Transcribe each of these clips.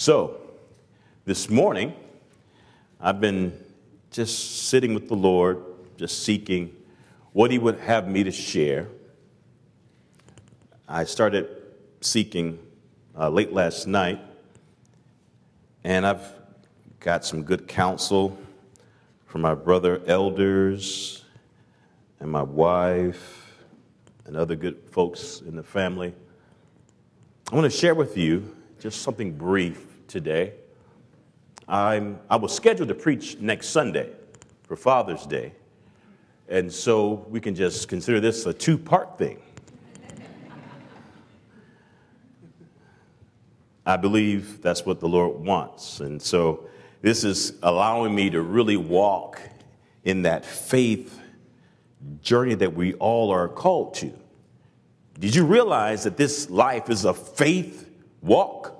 So, this morning, I've been just sitting with the Lord, just seeking what He would have me to share. I started seeking uh, late last night, and I've got some good counsel from my brother elders and my wife and other good folks in the family. I want to share with you just something brief today. I'm, I was scheduled to preach next Sunday for Father's Day, and so we can just consider this a two part thing. I believe that's what the Lord wants. And so this is allowing me to really walk in that faith journey that we all are called to. Did you realize that this life is a faith walk?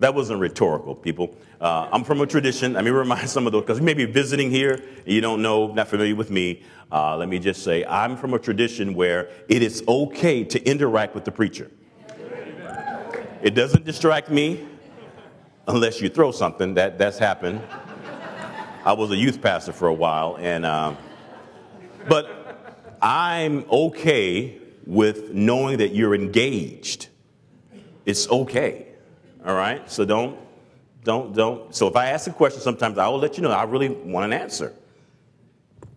That wasn't rhetorical, people. Uh, I'm from a tradition. Let me remind some of those, because you may be visiting here, you don't know, not familiar with me. Uh, let me just say, I'm from a tradition where it is okay to interact with the preacher. It doesn't distract me unless you throw something. That, that's happened. I was a youth pastor for a while, and um, but I'm okay with knowing that you're engaged. It's okay. All right? So don't, don't, don't. So if I ask a question, sometimes I will let you know I really want an answer.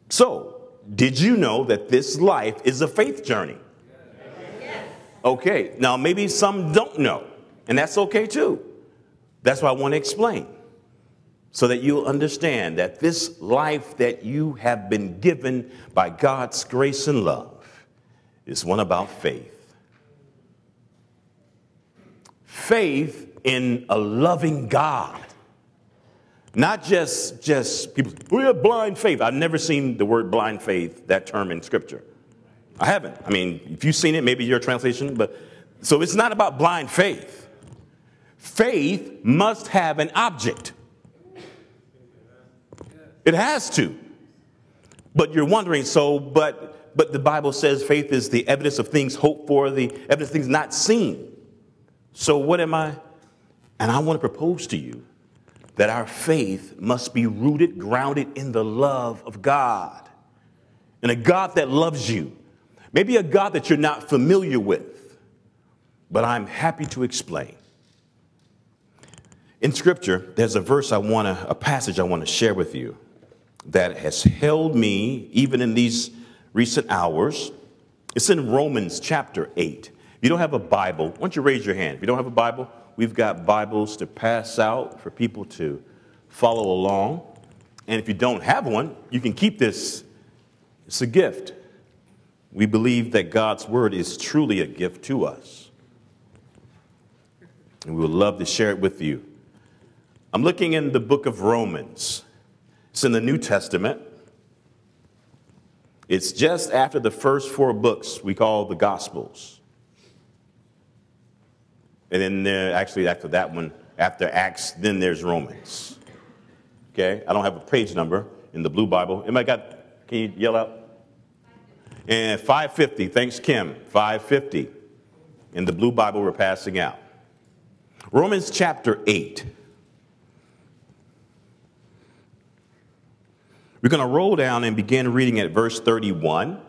So, did you know that this life is a faith journey? Yes. Okay, now maybe some don't know, and that's okay too. That's why I want to explain so that you'll understand that this life that you have been given by God's grace and love is one about faith. Faith in a loving God. Not just, just people, we have blind faith. I've never seen the word blind faith, that term in scripture. I haven't. I mean, if you've seen it, maybe your translation, but so it's not about blind faith. Faith must have an object. It has to. But you're wondering, so, but but the Bible says faith is the evidence of things hoped for, the evidence of things not seen. So what am I and I want to propose to you that our faith must be rooted, grounded in the love of God. And a God that loves you. Maybe a God that you're not familiar with, but I'm happy to explain. In Scripture, there's a verse I want to, a passage I want to share with you that has held me even in these recent hours. It's in Romans chapter 8. If you don't have a Bible, why don't you raise your hand? If you don't have a Bible, We've got Bibles to pass out for people to follow along. And if you don't have one, you can keep this. It's a gift. We believe that God's Word is truly a gift to us. And we would love to share it with you. I'm looking in the book of Romans, it's in the New Testament. It's just after the first four books we call the Gospels. And then there, actually after that one, after Acts, then there's Romans. Okay? I don't have a page number in the blue Bible. Anybody got, can you yell out? And 550, thanks Kim, 550 in the blue Bible we're passing out. Romans chapter 8. We're going to roll down and begin reading at verse 31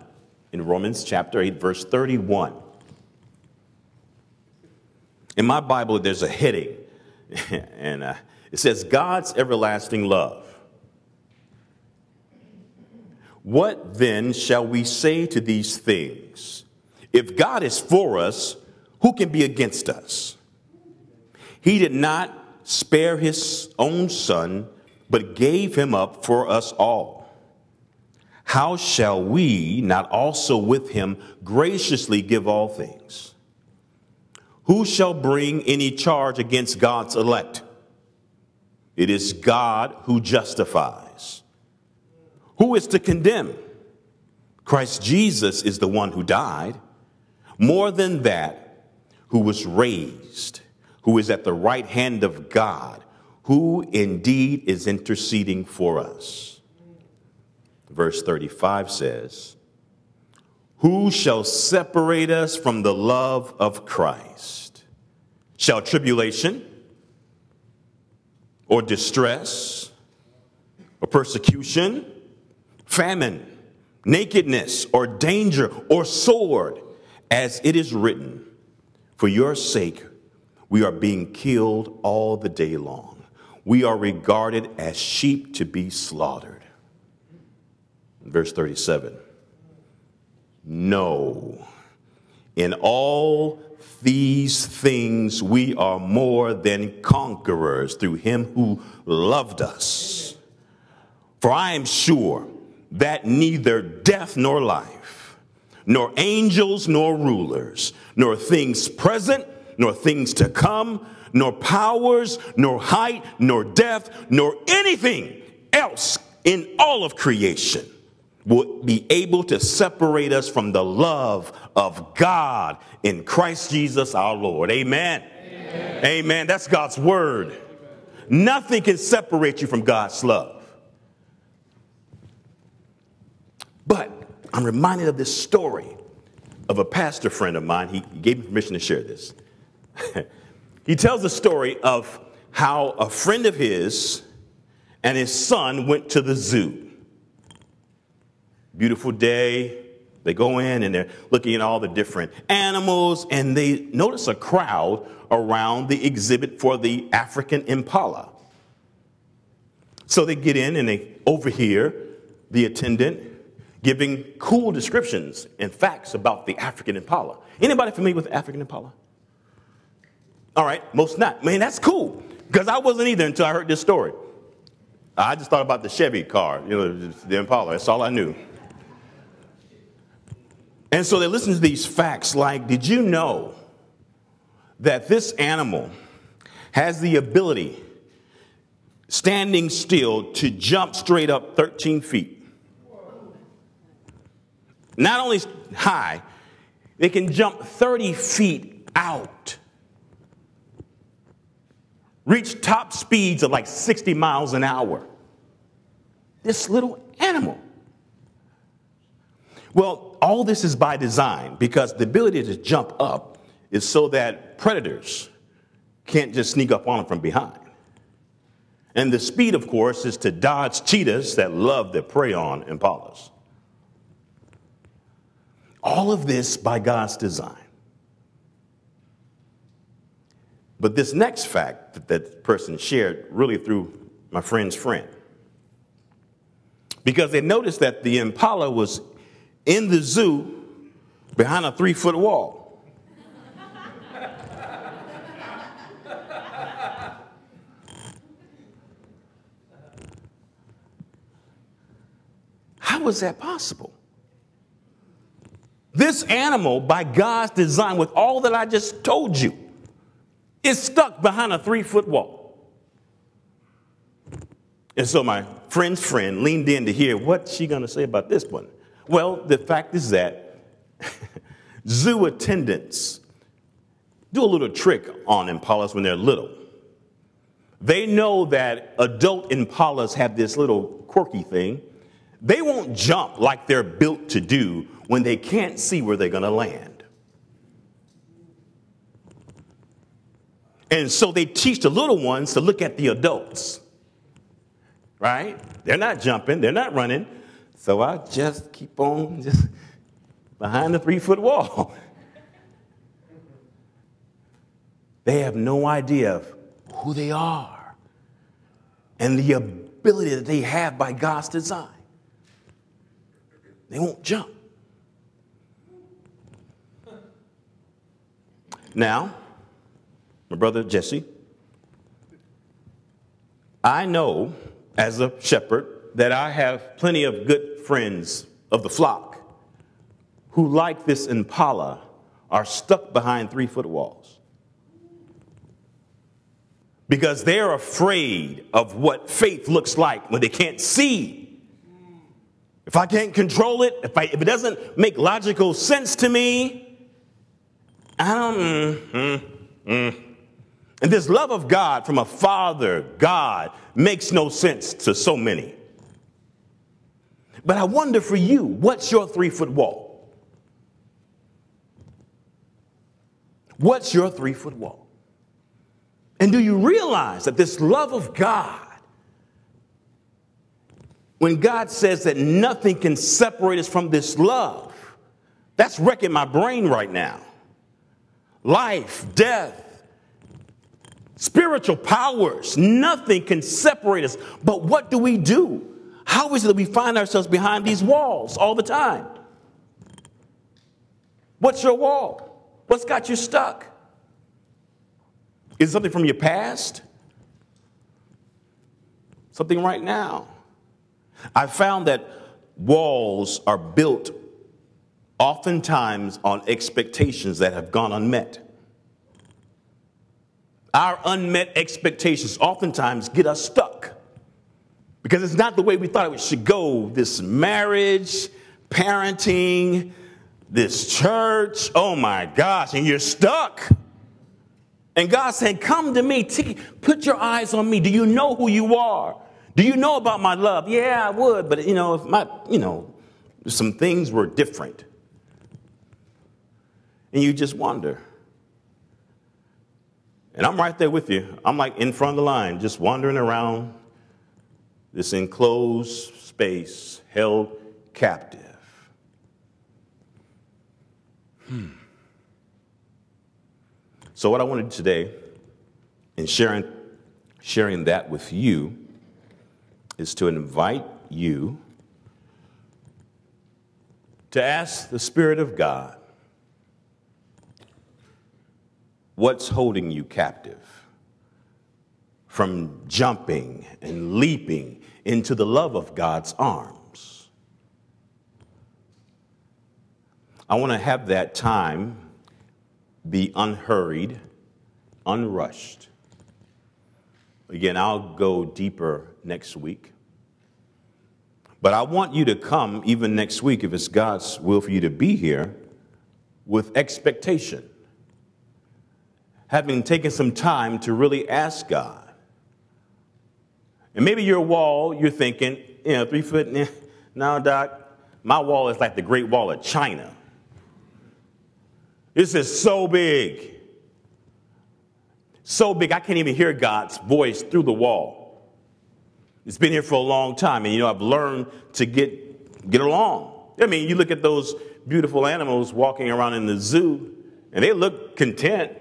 in Romans chapter 8, verse 31. In my Bible, there's a heading, and uh, it says, God's everlasting love. What then shall we say to these things? If God is for us, who can be against us? He did not spare his own son, but gave him up for us all. How shall we not also with him graciously give all things? Who shall bring any charge against God's elect? It is God who justifies. Who is to condemn? Christ Jesus is the one who died. More than that, who was raised, who is at the right hand of God, who indeed is interceding for us. Verse 35 says, Who shall separate us from the love of Christ? shall tribulation or distress or persecution, famine, nakedness or danger or sword, as it is written, For your sake we are being killed all the day long. We are regarded as sheep to be slaughtered. Verse 37 No, in all these things we are more than conquerors through him who loved us. For I am sure that neither death nor life, nor angels nor rulers, nor things present, nor things to come, nor powers, nor height, nor depth, nor anything else in all of creation will be able to separate us from the love of God in Christ Jesus our Lord. Amen. Amen. Amen. That's God's word. Nothing can separate you from God's love. But I'm reminded of this story of a pastor friend of mine. He gave me permission to share this. he tells the story of how a friend of his and his son went to the zoo. Beautiful day. They go in and they're looking at all the different animals, and they notice a crowd around the exhibit for the African impala. So they get in and they overhear the attendant giving cool descriptions and facts about the African impala. Anybody familiar with African impala? All right, most not. Man, that's cool because I wasn't either until I heard this story. I just thought about the Chevy car, you know, the Impala. That's all I knew. And so they listen to these facts like, did you know that this animal has the ability, standing still, to jump straight up 13 feet? Not only high, they can jump 30 feet out. Reach top speeds of like 60 miles an hour. This little animal. Well, all this is by design because the ability to jump up is so that predators can't just sneak up on them from behind. And the speed, of course, is to dodge cheetahs that love to prey on impalas. All of this by God's design. But this next fact that that person shared really threw my friend's friend. Because they noticed that the impala was in the zoo behind a three foot wall. How was that possible? This animal, by God's design, with all that I just told you, is stuck behind a three foot wall. And so my friend's friend leaned in to hear what she going to say about this one. Well, the fact is that zoo attendants do a little trick on impalas when they're little. They know that adult impalas have this little quirky thing. They won't jump like they're built to do when they can't see where they're going to land. And so they teach the little ones to look at the adults. Right? They're not jumping, they're not running. So I just keep on just behind the three foot wall. They have no idea of who they are and the ability that they have by God's design. They won't jump. Now, my brother Jesse, I know as a shepherd that I have plenty of good friends of the flock who, like this impala, are stuck behind three foot walls. Because they're afraid of what faith looks like when they can't see. If I can't control it, if, I, if it doesn't make logical sense to me, I don't. Mm, mm, mm. And this love of God from a father, God, makes no sense to so many. But I wonder for you, what's your three foot wall? What's your three foot wall? And do you realize that this love of God, when God says that nothing can separate us from this love, that's wrecking my brain right now. Life, death, spiritual powers, nothing can separate us. But what do we do? How is it that we find ourselves behind these walls all the time? What's your wall? What's got you stuck? Is it something from your past? Something right now? I found that walls are built oftentimes on expectations that have gone unmet. Our unmet expectations oftentimes get us stuck because it's not the way we thought it should go. This marriage, parenting, this church, oh my gosh, and you're stuck. And God said, Come to me, put your eyes on me. Do you know who you are? Do you know about my love? Yeah, I would, but you know, if my, you know, some things were different. And you just wonder. And I'm right there with you. I'm like in front of the line, just wandering around this enclosed space, held captive. Hmm. So, what I wanted today, in sharing, sharing that with you, is to invite you to ask the Spirit of God what's holding you captive from jumping and leaping into the love of God's arms. I want to have that time be unhurried, unrushed. Again, I'll go deeper next week. But I want you to come even next week, if it's God's will for you to be here, with expectation. Having taken some time to really ask God. And maybe your wall, you're thinking, you know, three foot, now, Doc, my wall is like the Great Wall of China. This is so big. So big, I can't even hear God's voice through the wall. It's been here for a long time, and you know, I've learned to get, get along. I mean, you look at those beautiful animals walking around in the zoo, and they look content.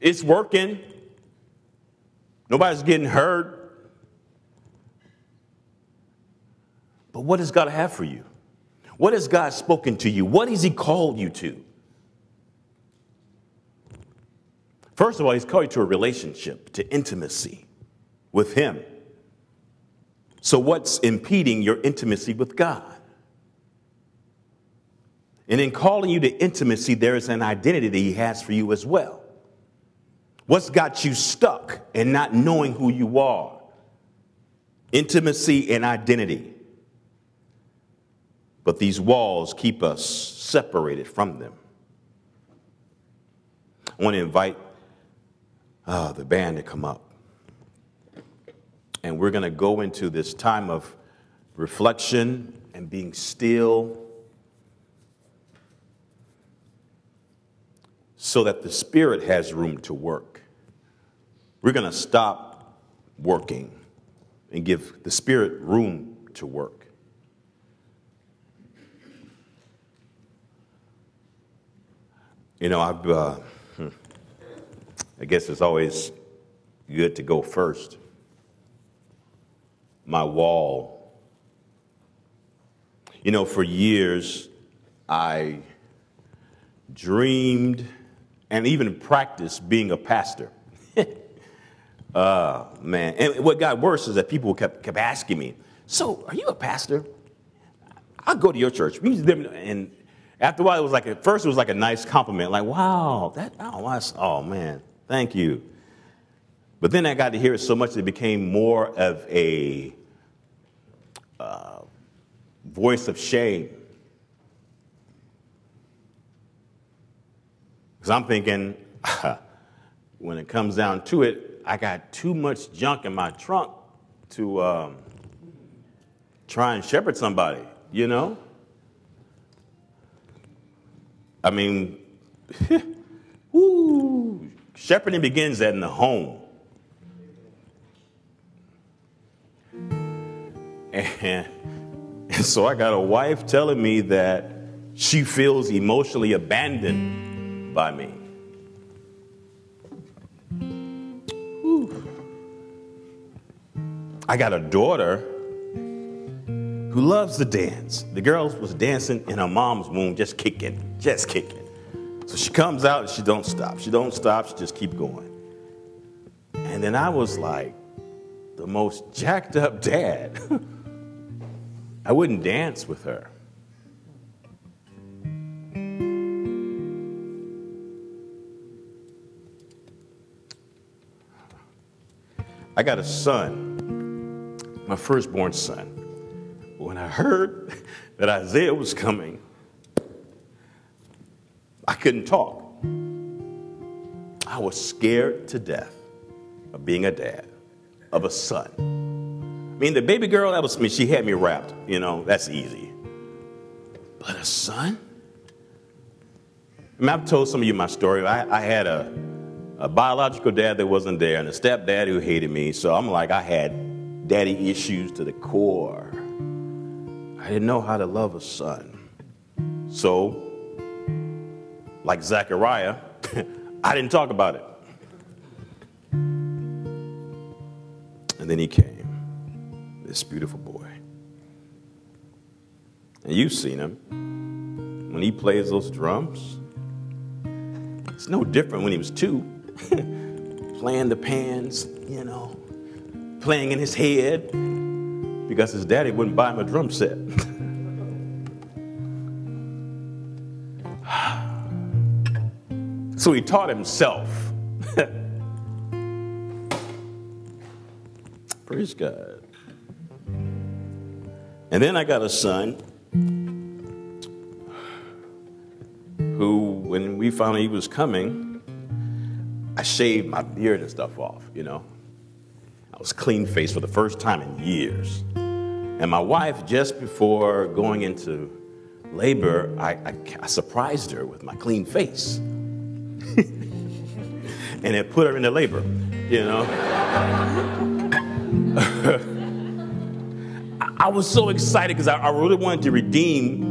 It's working. Nobody's getting hurt. But what does God have for you? What has God spoken to you? What has He called you to? First of all, He's called you to a relationship, to intimacy with Him. So, what's impeding your intimacy with God? And in calling you to intimacy, there is an identity that He has for you as well. What's got you stuck and not knowing who you are? Intimacy and identity. But these walls keep us separated from them. I want to invite uh, the band to come up. And we're going to go into this time of reflection and being still so that the Spirit has room to work. We're going to stop working and give the Spirit room to work. You know, I've, uh, hmm, I guess it's always good to go first my wall. You know, for years, I dreamed and even practiced being a pastor. Uh, man. And what got worse is that people kept, kept asking me, So, are you a pastor? I'll go to your church. And after a while, it was like, at first, it was like a nice compliment, like, wow, that, oh, oh man, thank you. But then I got to hear it so much it became more of a uh, voice of shame. Because I'm thinking, when it comes down to it, I got too much junk in my trunk to um, try and shepherd somebody, you know? I mean, woo, Shepherding begins at in the home. And, and so I got a wife telling me that she feels emotionally abandoned by me. I got a daughter who loves to dance. The girl was dancing in her mom's womb, just kicking, just kicking. So she comes out and she don't stop. She don't stop. She just keep going. And then I was like, the most jacked up dad. I wouldn't dance with her. I got a son, my firstborn son. When I heard that Isaiah was coming, I couldn't talk. I was scared to death of being a dad, of a son. I mean, the baby girl, that was me, she had me wrapped, you know, that's easy. But a son? I mean, I've told some of you my story. I, I had a, a biological dad that wasn't there and a stepdad who hated me. So I'm like, I had daddy issues to the core. I didn't know how to love a son. So, like Zechariah, I didn't talk about it. And then he came, this beautiful boy. And you've seen him. When he plays those drums, it's no different when he was two, playing the pans, you know, playing in his head, because his daddy wouldn't buy him a drum set. so he taught himself. Praise God. And then I got a son who, when we found he was coming, I shaved my beard and stuff off, you know. Was clean faced for the first time in years. And my wife, just before going into labor, I, I, I surprised her with my clean face. and it put her into labor, you know. I was so excited because I, I really wanted to redeem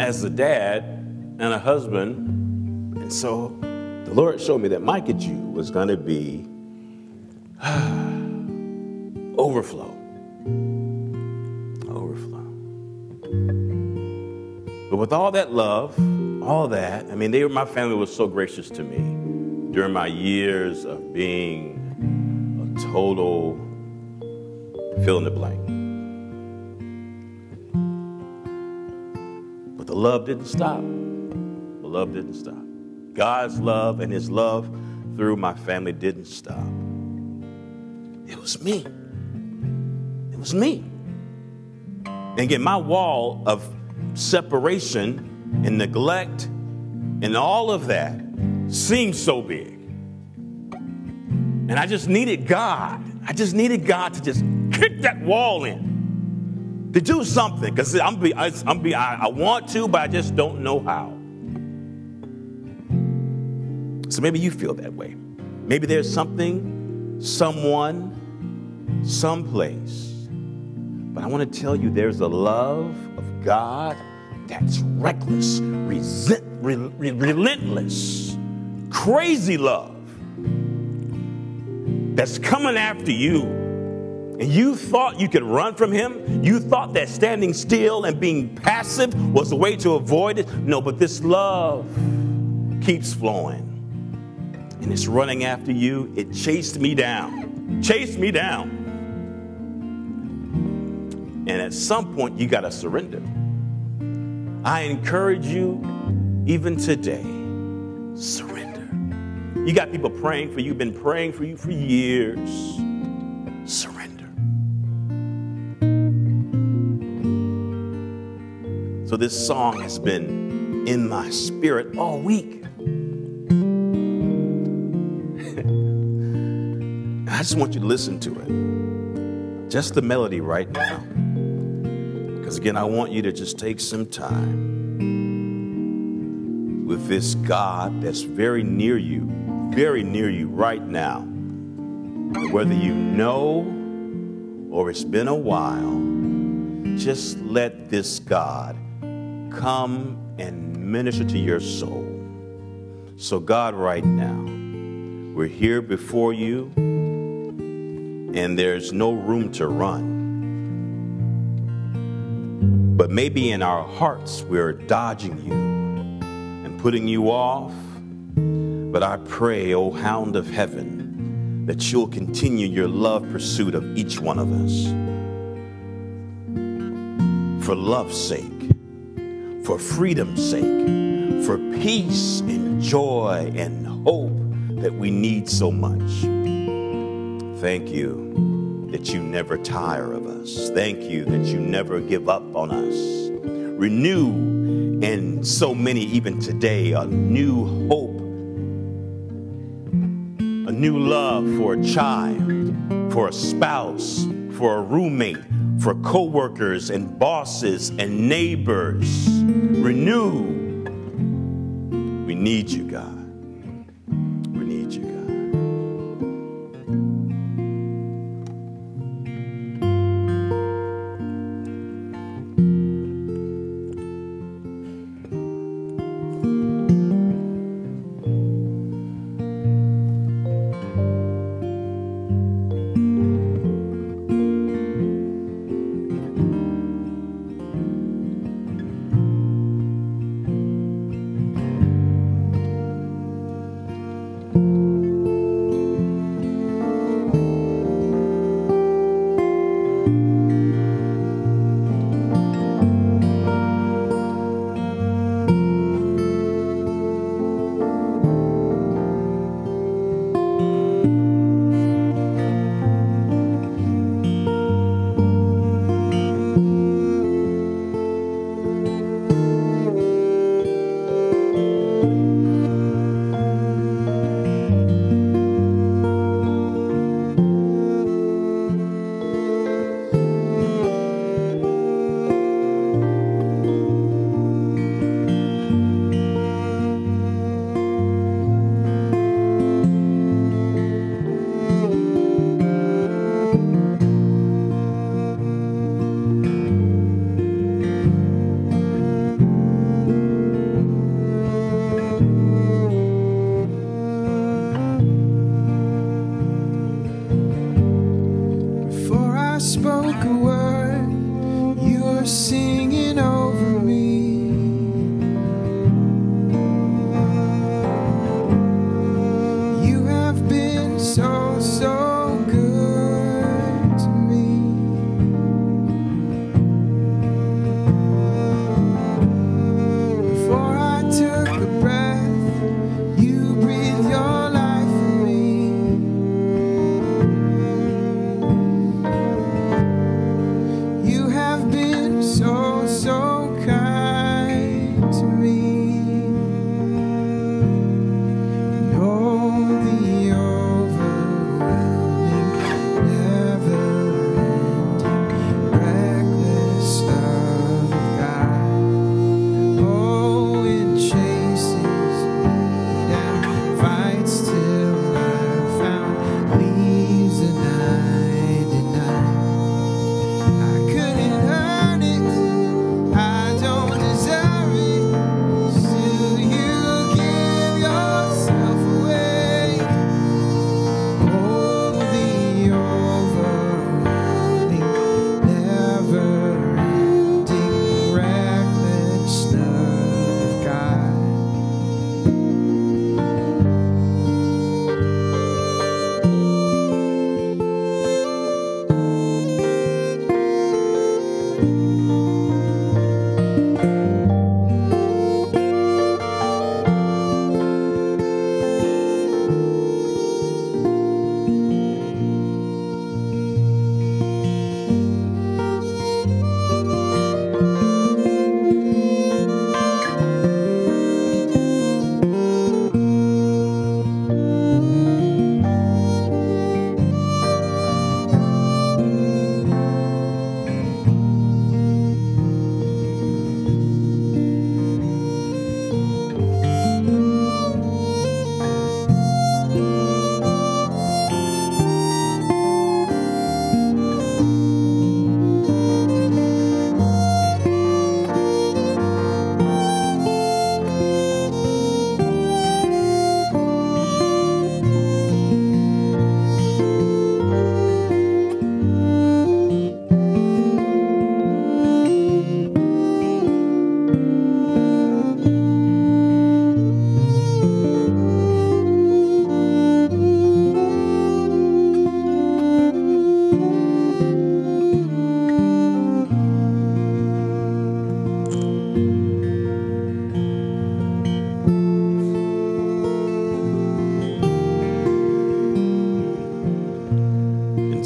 as a dad and a husband. And so the Lord showed me that Micah Jew was going to be overflow. Overflow. But with all that love, all that, I mean, they my family was so gracious to me during my years of being a total fill in the blank. But the love didn't stop. The love didn't stop. God's love and His love through my family didn't stop. It was me. It was me. And again, my wall of separation and neglect and all of that seemed so big. And I just needed God. I just needed God to just kick that wall in, to do something. Because I'm be, I, I'm be, I, I want to, but I just don't know how. So maybe you feel that way. Maybe there's something, someone, someplace. But I want to tell you there's a love of God that's reckless, resent, re, re, relentless, crazy love that's coming after you. And you thought you could run from him? You thought that standing still and being passive was the way to avoid it? No, but this love keeps flowing. And it's running after you. It chased me down. Chased me down. And at some point, you got to surrender. I encourage you, even today, surrender. You got people praying for you, been praying for you for years. Surrender. So, this song has been in my spirit all week. I just want you to listen to it. Just the melody right now. Because again, I want you to just take some time with this God that's very near you very near you right now. Whether you know or it's been a while, just let this God come and minister to your soul. So, God, right now, we're here before you, and there's no room to run. Maybe in our hearts, we're dodging you and putting you off. But I pray, O hound of heaven, that you'll continue your love pursuit of each one of us. For love's sake, for freedom's sake, for peace and joy and hope that we need so much. Thank you that you never tire of us. Thank you that you never give up on us. Renew and so many, even today, a new hope, a new love for a child, for a spouse, for a roommate, for coworkers and bosses and neighbors. Renew. We need you, God.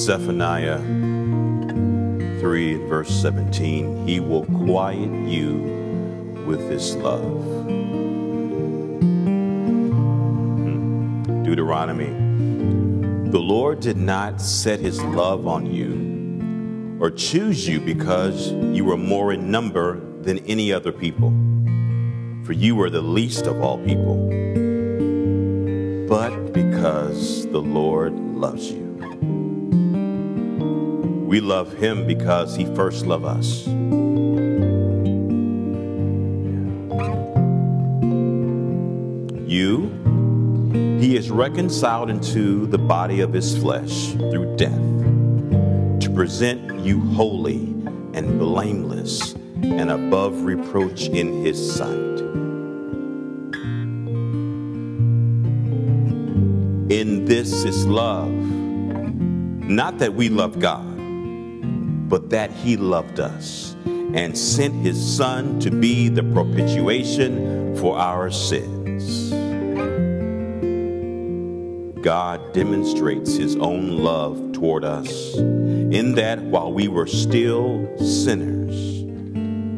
Zephaniah 3 and verse 17, He will quiet you with His love. Hmm. Deuteronomy, the Lord did not set His love on you or choose you because you were more in number than any other people, for you were the least of all people, but because the Lord loves you. We love him because he first loved us. You, he is reconciled into the body of his flesh through death to present you holy and blameless and above reproach in his sight. In this is love, not that we love God but that he loved us and sent his son to be the propitiation for our sins. God demonstrates his own love toward us in that while we were still sinners,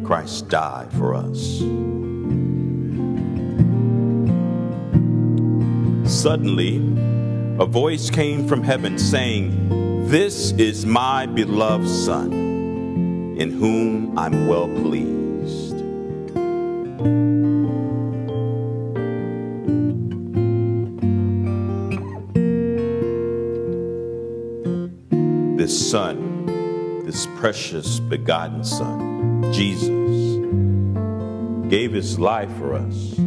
Christ died for us. Suddenly, a voice came from heaven saying, this is my beloved Son, in whom I'm well pleased. This Son, this precious begotten Son, Jesus, gave his life for us